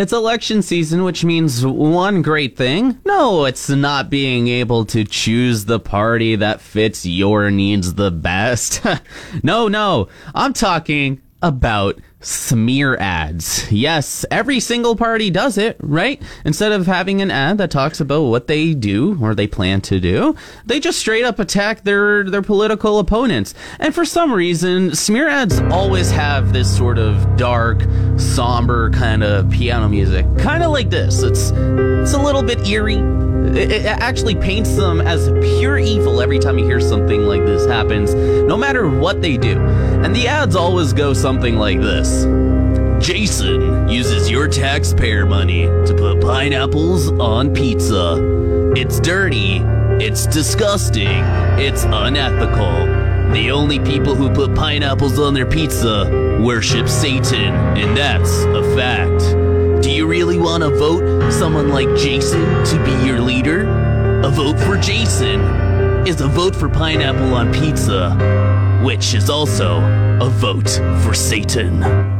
It's election season, which means one great thing. No, it's not being able to choose the party that fits your needs the best. no, no. I'm talking about smear ads. Yes, every single party does it, right? Instead of having an ad that talks about what they do or they plan to do, they just straight up attack their their political opponents. And for some reason, smear ads always have this sort of dark, somber kind of piano music, kind of like this. It's it's a little bit eerie it, it actually paints them as pure evil every time you hear something like this happens, no matter what they do. And the ads always go something like this. Jason uses your taxpayer money to put pineapples on pizza. It's dirty, it's disgusting, it's unethical. The only people who put pineapples on their pizza worship Satan, and that's a fact. Do you really want to vote someone like Jason to be your leader? A vote for Jason is a vote for pineapple on pizza, which is also a vote for Satan.